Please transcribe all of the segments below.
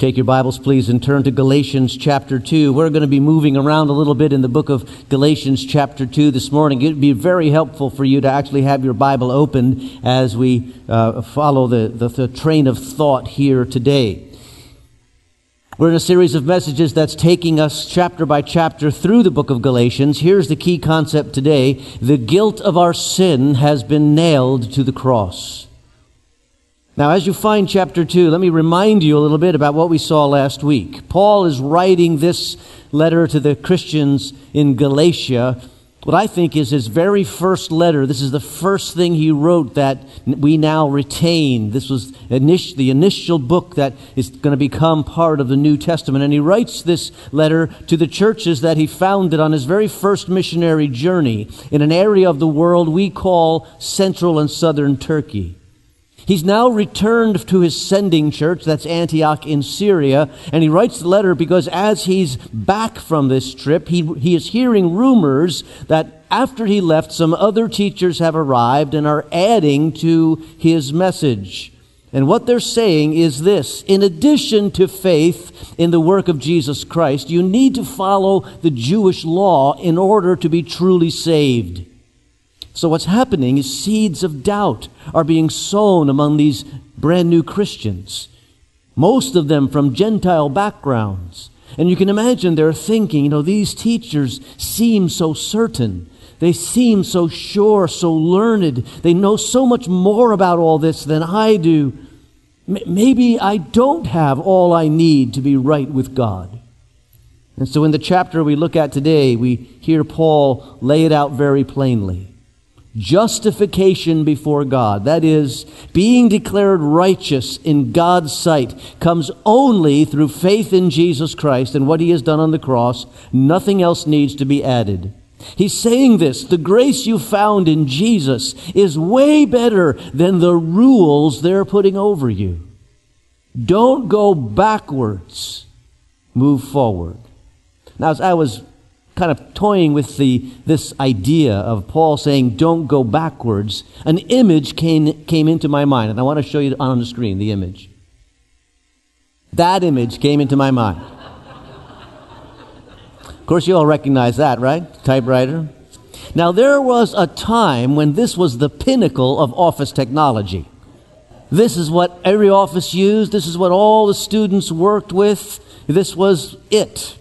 Take your Bibles, please, and turn to Galatians chapter 2. We're going to be moving around a little bit in the book of Galatians chapter 2 this morning. It would be very helpful for you to actually have your Bible open as we uh, follow the, the, the train of thought here today. We're in a series of messages that's taking us chapter by chapter through the book of Galatians. Here's the key concept today the guilt of our sin has been nailed to the cross. Now, as you find chapter 2, let me remind you a little bit about what we saw last week. Paul is writing this letter to the Christians in Galatia, what I think is his very first letter. This is the first thing he wrote that we now retain. This was the initial book that is going to become part of the New Testament. And he writes this letter to the churches that he founded on his very first missionary journey in an area of the world we call Central and Southern Turkey. He's now returned to his sending church, that's Antioch in Syria, and he writes the letter because as he's back from this trip, he, he is hearing rumors that after he left, some other teachers have arrived and are adding to his message. And what they're saying is this in addition to faith in the work of Jesus Christ, you need to follow the Jewish law in order to be truly saved. So, what's happening is seeds of doubt are being sown among these brand new Christians, most of them from Gentile backgrounds. And you can imagine they're thinking, you know, these teachers seem so certain. They seem so sure, so learned. They know so much more about all this than I do. Maybe I don't have all I need to be right with God. And so in the chapter we look at today, we hear Paul lay it out very plainly justification before God, that is, being declared righteous in God's sight, comes only through faith in Jesus Christ and what he has done on the cross. Nothing else needs to be added. He's saying this the grace you found in Jesus is way better than the rules they're putting over you. Don't go backwards, move forward. Now, as I was kind of toying with the, this idea of Paul saying, don't go backwards, an image came, came into my mind. And I want to show you on the screen the image. That image came into my mind. of course, you all recognize that, right? Typewriter. Now, there was a time when this was the pinnacle of office technology. This is what every office used. This is what all the students worked with. This was it.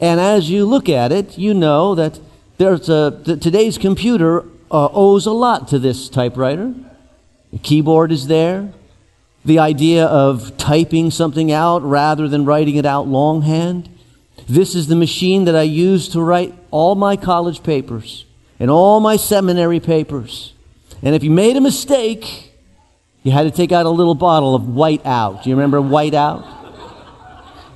And as you look at it, you know that there's a, today's computer uh, owes a lot to this typewriter. The keyboard is there. The idea of typing something out rather than writing it out longhand. This is the machine that I use to write all my college papers and all my seminary papers. And if you made a mistake, you had to take out a little bottle of white out. Do you remember white out?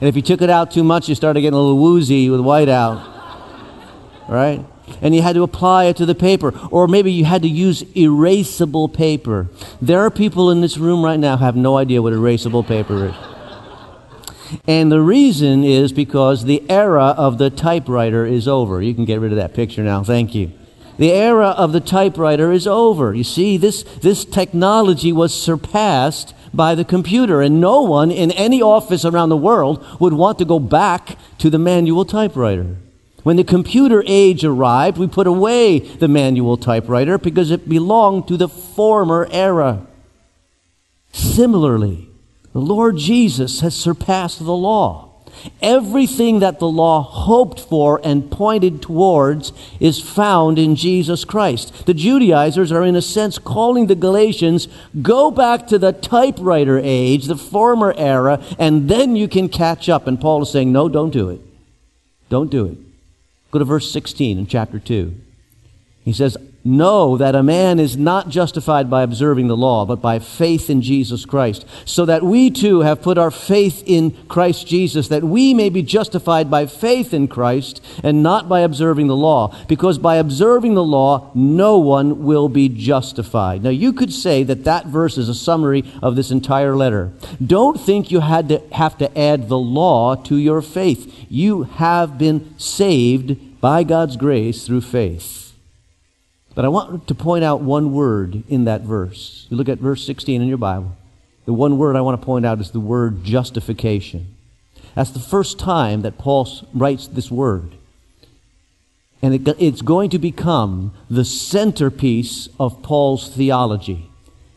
And if you took it out too much, you started getting a little woozy with whiteout. Right? And you had to apply it to the paper. Or maybe you had to use erasable paper. There are people in this room right now have no idea what erasable paper is. And the reason is because the era of the typewriter is over. You can get rid of that picture now. Thank you. The era of the typewriter is over. You see, this, this technology was surpassed by the computer. And no one in any office around the world would want to go back to the manual typewriter. When the computer age arrived, we put away the manual typewriter because it belonged to the former era. Similarly, the Lord Jesus has surpassed the law. Everything that the law hoped for and pointed towards is found in Jesus Christ. The Judaizers are, in a sense, calling the Galatians, go back to the typewriter age, the former era, and then you can catch up. And Paul is saying, no, don't do it. Don't do it. Go to verse 16 in chapter 2. He says, know that a man is not justified by observing the law, but by faith in Jesus Christ. So that we too have put our faith in Christ Jesus, that we may be justified by faith in Christ and not by observing the law. Because by observing the law, no one will be justified. Now, you could say that that verse is a summary of this entire letter. Don't think you had to have to add the law to your faith. You have been saved by God's grace through faith. But I want to point out one word in that verse. You look at verse 16 in your Bible. The one word I want to point out is the word justification. That's the first time that Paul writes this word. And it, it's going to become the centerpiece of Paul's theology.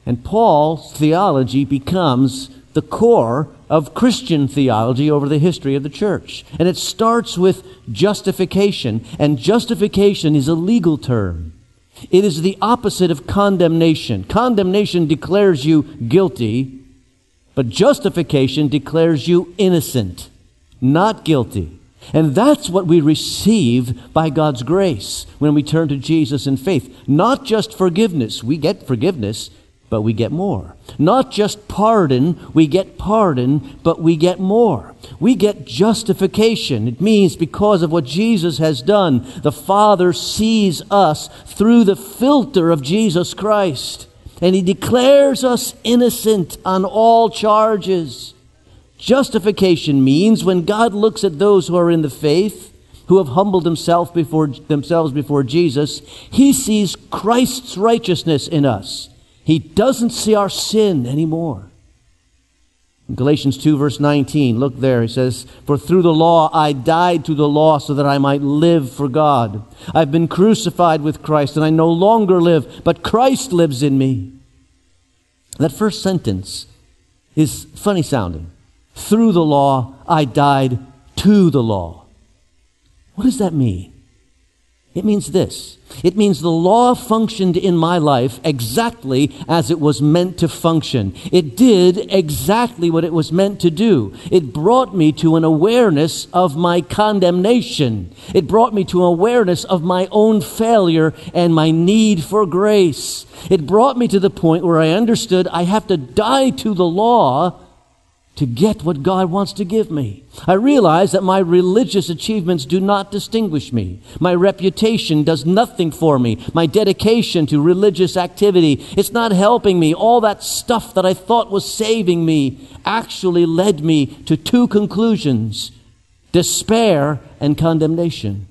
And Paul's theology becomes the core of Christian theology over the history of the church. And it starts with justification. And justification is a legal term. It is the opposite of condemnation. Condemnation declares you guilty, but justification declares you innocent, not guilty. And that's what we receive by God's grace when we turn to Jesus in faith. Not just forgiveness. We get forgiveness, but we get more. Not just pardon, we get pardon, but we get more. We get justification. It means because of what Jesus has done, the Father sees us through the filter of Jesus Christ. And He declares us innocent on all charges. Justification means when God looks at those who are in the faith, who have humbled themselves before, themselves before Jesus, He sees Christ's righteousness in us. He doesn't see our sin anymore. In Galatians 2, verse 19, look there. He says, For through the law I died to the law so that I might live for God. I've been crucified with Christ, and I no longer live, but Christ lives in me. That first sentence is funny sounding. Through the law I died to the law. What does that mean? It means this. It means the law functioned in my life exactly as it was meant to function. It did exactly what it was meant to do. It brought me to an awareness of my condemnation. It brought me to an awareness of my own failure and my need for grace. It brought me to the point where I understood I have to die to the law to get what God wants to give me. I realize that my religious achievements do not distinguish me. My reputation does nothing for me. My dedication to religious activity, it's not helping me. All that stuff that I thought was saving me actually led me to two conclusions despair and condemnation.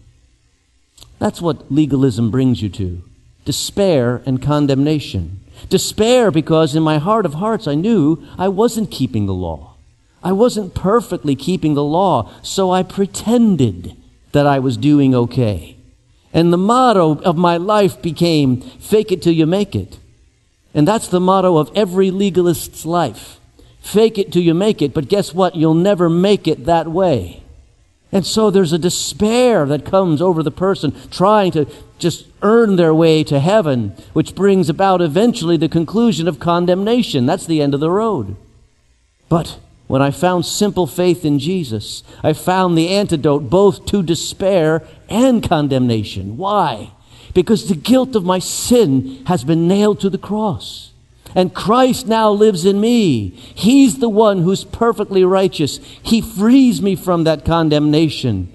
That's what legalism brings you to despair and condemnation. Despair because in my heart of hearts I knew I wasn't keeping the law. I wasn't perfectly keeping the law, so I pretended that I was doing okay. And the motto of my life became fake it till you make it. And that's the motto of every legalist's life. Fake it till you make it, but guess what? You'll never make it that way. And so there's a despair that comes over the person trying to just earn their way to heaven, which brings about eventually the conclusion of condemnation. That's the end of the road. But when I found simple faith in Jesus, I found the antidote both to despair and condemnation. Why? Because the guilt of my sin has been nailed to the cross. And Christ now lives in me. He's the one who's perfectly righteous. He frees me from that condemnation.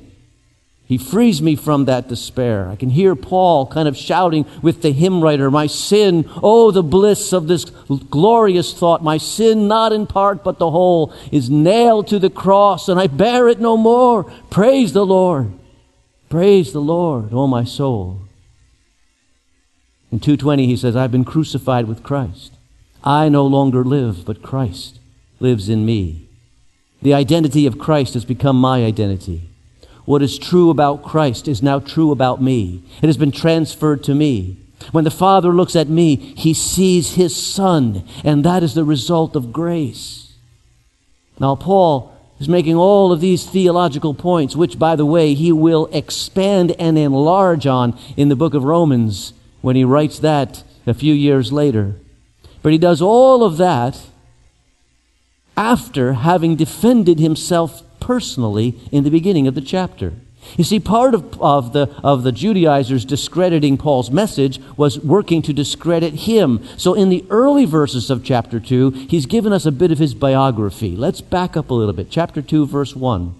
He frees me from that despair. I can hear Paul kind of shouting with the hymn writer, My sin, oh, the bliss of this glorious thought. My sin, not in part, but the whole, is nailed to the cross, and I bear it no more. Praise the Lord. Praise the Lord, oh, my soul. In 220, he says, I've been crucified with Christ. I no longer live, but Christ lives in me. The identity of Christ has become my identity. What is true about Christ is now true about me. It has been transferred to me. When the Father looks at me, he sees his Son, and that is the result of grace. Now, Paul is making all of these theological points, which, by the way, he will expand and enlarge on in the book of Romans when he writes that a few years later. But he does all of that after having defended himself personally in the beginning of the chapter. You see, part of, of, the, of the Judaizers discrediting Paul's message was working to discredit him. So, in the early verses of chapter 2, he's given us a bit of his biography. Let's back up a little bit. Chapter 2, verse 1.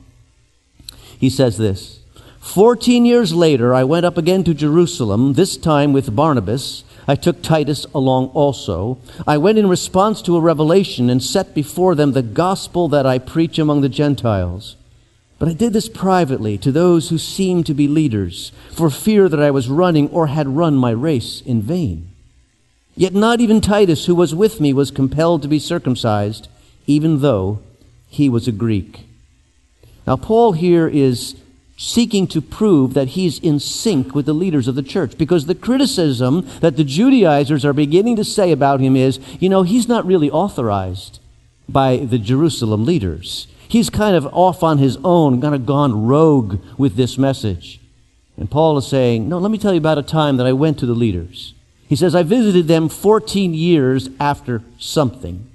He says this Fourteen years later, I went up again to Jerusalem, this time with Barnabas I took Titus along also. I went in response to a revelation and set before them the gospel that I preach among the Gentiles. But I did this privately to those who seemed to be leaders, for fear that I was running or had run my race in vain. Yet not even Titus, who was with me, was compelled to be circumcised, even though he was a Greek. Now, Paul here is seeking to prove that he's in sync with the leaders of the church because the criticism that the Judaizers are beginning to say about him is, you know, he's not really authorized by the Jerusalem leaders. He's kind of off on his own, kind of gone rogue with this message. And Paul is saying, no, let me tell you about a time that I went to the leaders. He says, I visited them 14 years after something.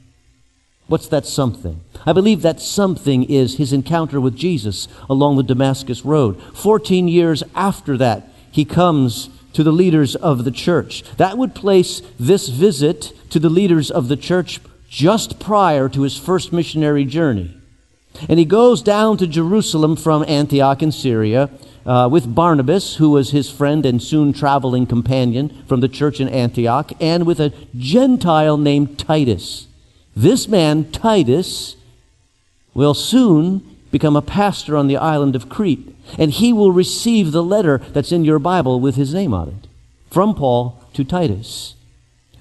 What's that something? I believe that something is his encounter with Jesus along the Damascus Road. 14 years after that, he comes to the leaders of the church. That would place this visit to the leaders of the church just prior to his first missionary journey. And he goes down to Jerusalem from Antioch in Syria uh, with Barnabas, who was his friend and soon traveling companion from the church in Antioch, and with a Gentile named Titus. This man, Titus, will soon become a pastor on the island of Crete, and he will receive the letter that's in your Bible with his name on it from Paul to Titus.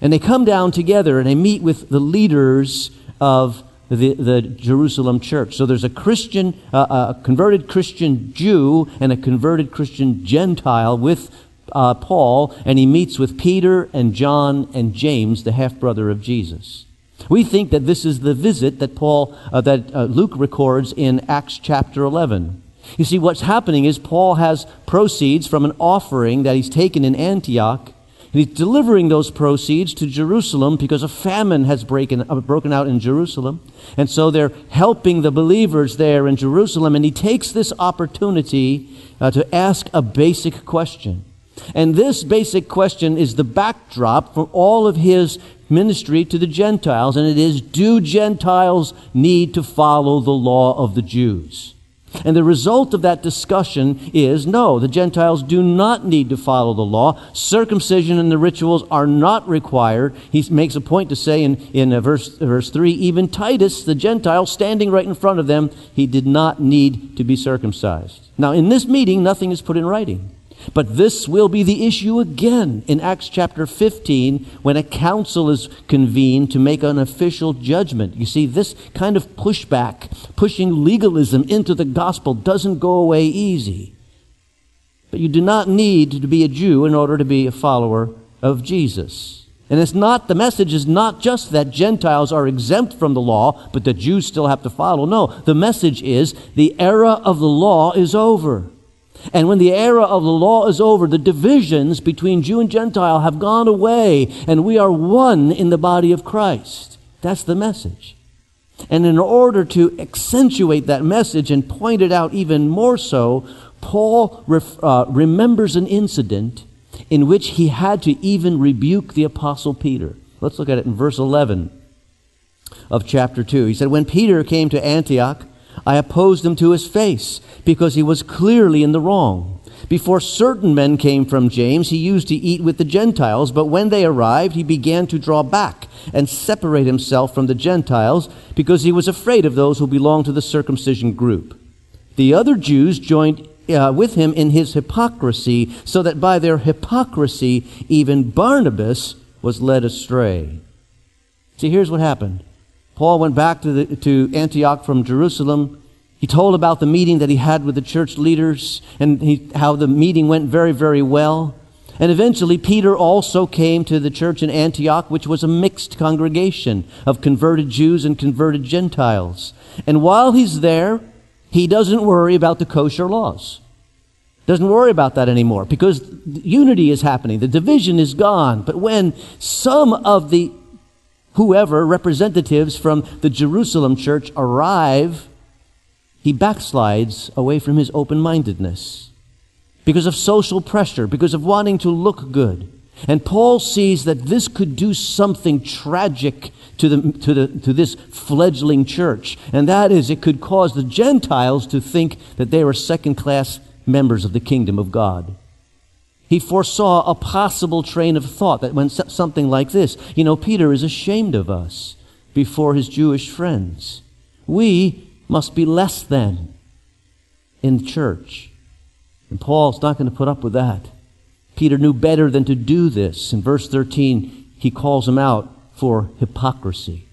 And they come down together and they meet with the leaders of the, the Jerusalem church. So there's a Christian, uh, a converted Christian Jew and a converted Christian Gentile with uh, Paul, and he meets with Peter and John and James, the half brother of Jesus. We think that this is the visit that Paul, uh, that uh, Luke records in Acts chapter 11. You see, what's happening is Paul has proceeds from an offering that he's taken in Antioch, and he's delivering those proceeds to Jerusalem because a famine has breaking, uh, broken out in Jerusalem. And so they're helping the believers there in Jerusalem, and he takes this opportunity uh, to ask a basic question. And this basic question is the backdrop for all of his ministry to the Gentiles, and it is Do Gentiles need to follow the law of the Jews? And the result of that discussion is no, the Gentiles do not need to follow the law. Circumcision and the rituals are not required. He makes a point to say in, in uh, verse, verse 3 even Titus, the Gentile, standing right in front of them, he did not need to be circumcised. Now, in this meeting, nothing is put in writing. But this will be the issue again in Acts chapter 15 when a council is convened to make an official judgment. You see, this kind of pushback, pushing legalism into the gospel, doesn't go away easy. But you do not need to be a Jew in order to be a follower of Jesus. And it's not, the message is not just that Gentiles are exempt from the law, but that Jews still have to follow. No, the message is the era of the law is over. And when the era of the law is over, the divisions between Jew and Gentile have gone away, and we are one in the body of Christ. That's the message. And in order to accentuate that message and point it out even more so, Paul ref, uh, remembers an incident in which he had to even rebuke the Apostle Peter. Let's look at it in verse 11 of chapter 2. He said, When Peter came to Antioch, I opposed him to his face because he was clearly in the wrong. Before certain men came from James, he used to eat with the Gentiles, but when they arrived, he began to draw back and separate himself from the Gentiles because he was afraid of those who belonged to the circumcision group. The other Jews joined uh, with him in his hypocrisy, so that by their hypocrisy, even Barnabas was led astray. See, here's what happened. Paul went back to, the, to Antioch from Jerusalem. He told about the meeting that he had with the church leaders and he, how the meeting went very, very well. And eventually, Peter also came to the church in Antioch, which was a mixed congregation of converted Jews and converted Gentiles. And while he's there, he doesn't worry about the kosher laws. Doesn't worry about that anymore because unity is happening. The division is gone. But when some of the whoever representatives from the Jerusalem church arrive, he backslides away from his open mindedness because of social pressure, because of wanting to look good. And Paul sees that this could do something tragic to, the, to, the, to this fledgling church. And that is, it could cause the Gentiles to think that they were second class members of the kingdom of God. He foresaw a possible train of thought that went something like this You know, Peter is ashamed of us before his Jewish friends. We must be less than in the church. And Paul's not going to put up with that. Peter knew better than to do this. In verse 13, he calls him out for hypocrisy.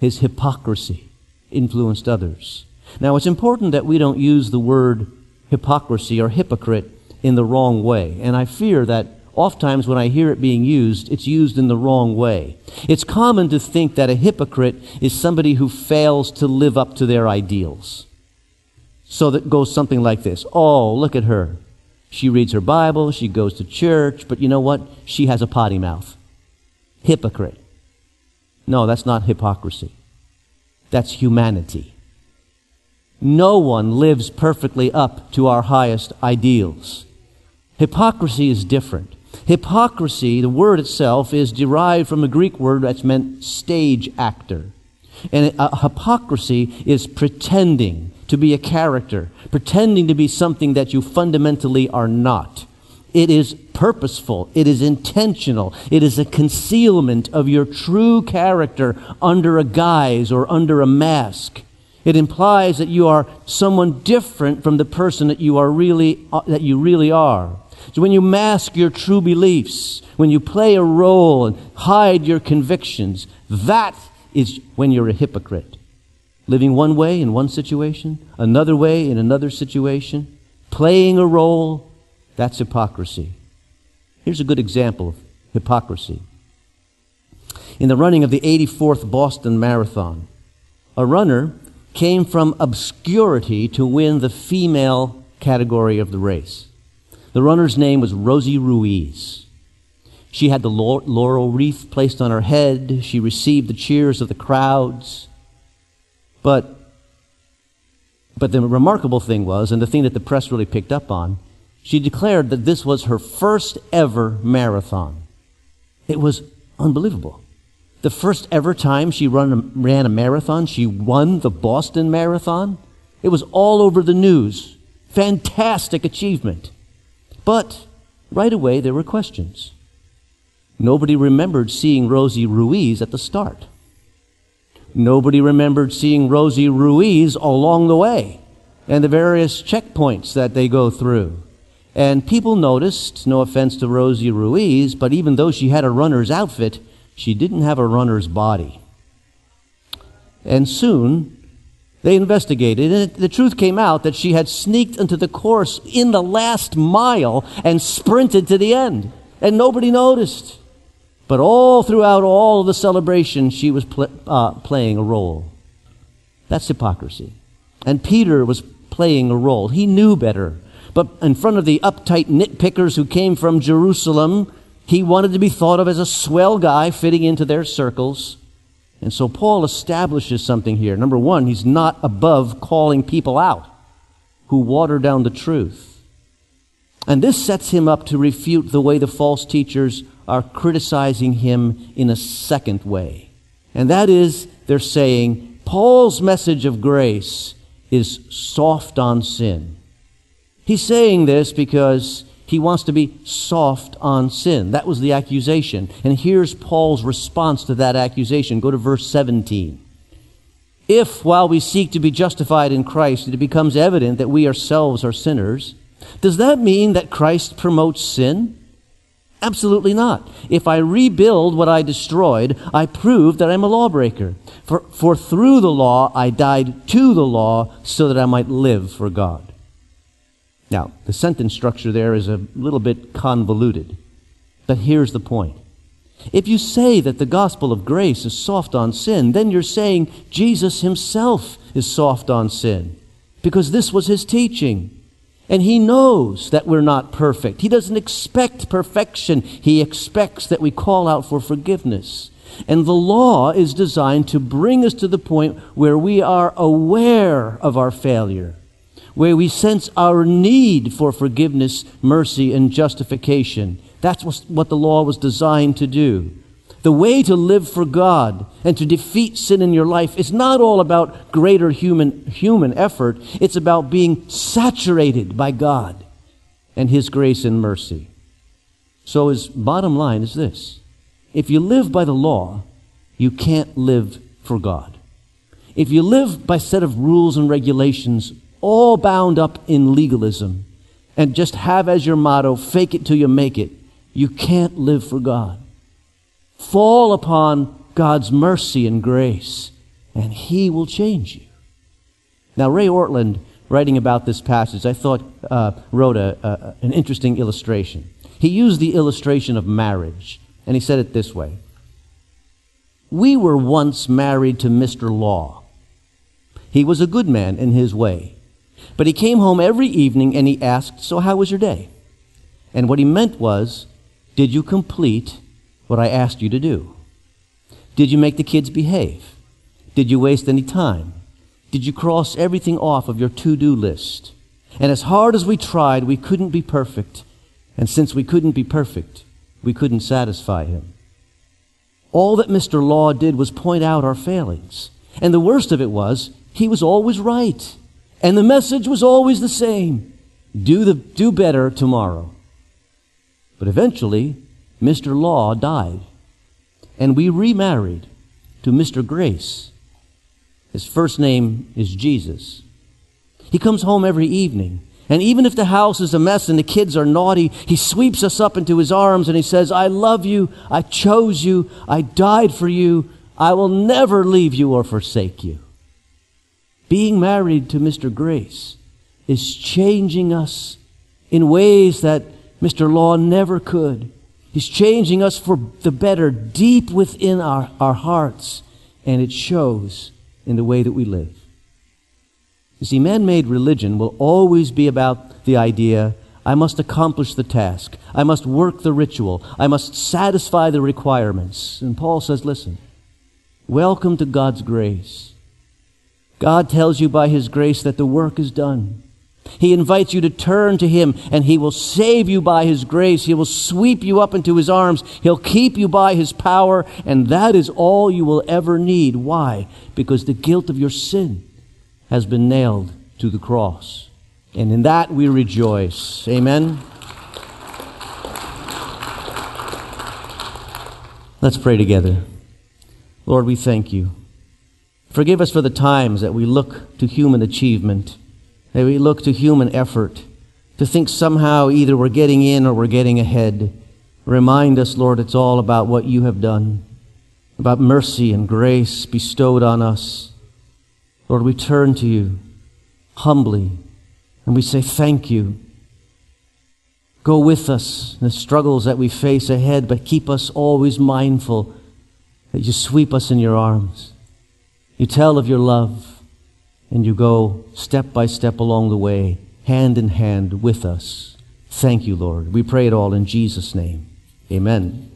His hypocrisy influenced others. Now, it's important that we don't use the word hypocrisy or hypocrite in the wrong way. And I fear that oftentimes when I hear it being used, it's used in the wrong way. It's common to think that a hypocrite is somebody who fails to live up to their ideals. So that goes something like this. Oh, look at her. She reads her Bible, she goes to church, but you know what? She has a potty mouth. Hypocrite. No, that's not hypocrisy. That's humanity. No one lives perfectly up to our highest ideals. Hypocrisy is different. Hypocrisy, the word itself, is derived from a Greek word that's meant stage actor. And hypocrisy is pretending to be a character, pretending to be something that you fundamentally are not. It is purposeful. It is intentional. It is a concealment of your true character under a guise or under a mask. It implies that you are someone different from the person that you are really, uh, that you really are. So when you mask your true beliefs, when you play a role and hide your convictions, that is when you're a hypocrite. Living one way in one situation, another way in another situation, playing a role, that's hypocrisy. Here's a good example of hypocrisy. In the running of the 84th Boston Marathon, a runner came from obscurity to win the female category of the race. The runner's name was Rosie Ruiz. She had the laurel wreath placed on her head. She received the cheers of the crowds. But, but the remarkable thing was, and the thing that the press really picked up on, she declared that this was her first ever marathon. It was unbelievable. The first ever time she run, ran a marathon, she won the Boston Marathon. It was all over the news. Fantastic achievement. But right away, there were questions. Nobody remembered seeing Rosie Ruiz at the start. Nobody remembered seeing Rosie Ruiz along the way and the various checkpoints that they go through. And people noticed, no offense to Rosie Ruiz, but even though she had a runner's outfit, she didn't have a runner's body. And soon, they investigated, and the truth came out that she had sneaked into the course in the last mile and sprinted to the end, and nobody noticed. But all throughout all the celebration, she was pl- uh, playing a role. That's hypocrisy. And Peter was playing a role. He knew better. But in front of the uptight nitpickers who came from Jerusalem, he wanted to be thought of as a swell guy fitting into their circles. And so Paul establishes something here. Number one, he's not above calling people out who water down the truth. And this sets him up to refute the way the false teachers are criticizing him in a second way. And that is, they're saying, Paul's message of grace is soft on sin. He's saying this because he wants to be soft on sin. That was the accusation. And here's Paul's response to that accusation. Go to verse 17. If, while we seek to be justified in Christ, it becomes evident that we ourselves are sinners, does that mean that Christ promotes sin? Absolutely not. If I rebuild what I destroyed, I prove that I'm a lawbreaker. For, for through the law I died to the law so that I might live for God. Now, the sentence structure there is a little bit convoluted, but here's the point. If you say that the gospel of grace is soft on sin, then you're saying Jesus himself is soft on sin, because this was his teaching. And he knows that we're not perfect. He doesn't expect perfection. He expects that we call out for forgiveness. And the law is designed to bring us to the point where we are aware of our failure where we sense our need for forgiveness, mercy, and justification. That's what the law was designed to do. The way to live for God and to defeat sin in your life is not all about greater human, human effort. It's about being saturated by God and His grace and mercy. So his bottom line is this. If you live by the law, you can't live for God. If you live by set of rules and regulations all bound up in legalism and just have as your motto, fake it till you make it, you can't live for God. Fall upon God's mercy and grace, and He will change you. Now, Ray Ortlund, writing about this passage, I thought uh, wrote a, a, an interesting illustration. He used the illustration of marriage, and he said it this way We were once married to Mr. Law. He was a good man in his way. But he came home every evening and he asked, So, how was your day? And what he meant was, Did you complete what I asked you to do? Did you make the kids behave? Did you waste any time? Did you cross everything off of your to do list? And as hard as we tried, we couldn't be perfect. And since we couldn't be perfect, we couldn't satisfy him. All that Mr. Law did was point out our failings. And the worst of it was, he was always right. And the message was always the same do, the, do better tomorrow. But eventually, Mr. Law died, and we remarried to Mr. Grace. His first name is Jesus. He comes home every evening, and even if the house is a mess and the kids are naughty, he sweeps us up into his arms and he says, I love you, I chose you, I died for you, I will never leave you or forsake you. Being married to Mr. Grace is changing us in ways that Mr. Law never could. He's changing us for the better deep within our, our hearts, and it shows in the way that we live. You see, man made religion will always be about the idea I must accomplish the task, I must work the ritual, I must satisfy the requirements. And Paul says, listen, welcome to God's grace. God tells you by His grace that the work is done. He invites you to turn to Him and He will save you by His grace. He will sweep you up into His arms. He'll keep you by His power, and that is all you will ever need. Why? Because the guilt of your sin has been nailed to the cross. And in that we rejoice. Amen. Let's pray together. Lord, we thank you. Forgive us for the times that we look to human achievement, that we look to human effort, to think somehow either we're getting in or we're getting ahead. Remind us, Lord, it's all about what you have done, about mercy and grace bestowed on us. Lord, we turn to you humbly and we say thank you. Go with us in the struggles that we face ahead, but keep us always mindful that you sweep us in your arms. You tell of your love, and you go step by step along the way, hand in hand with us. Thank you, Lord. We pray it all in Jesus' name. Amen.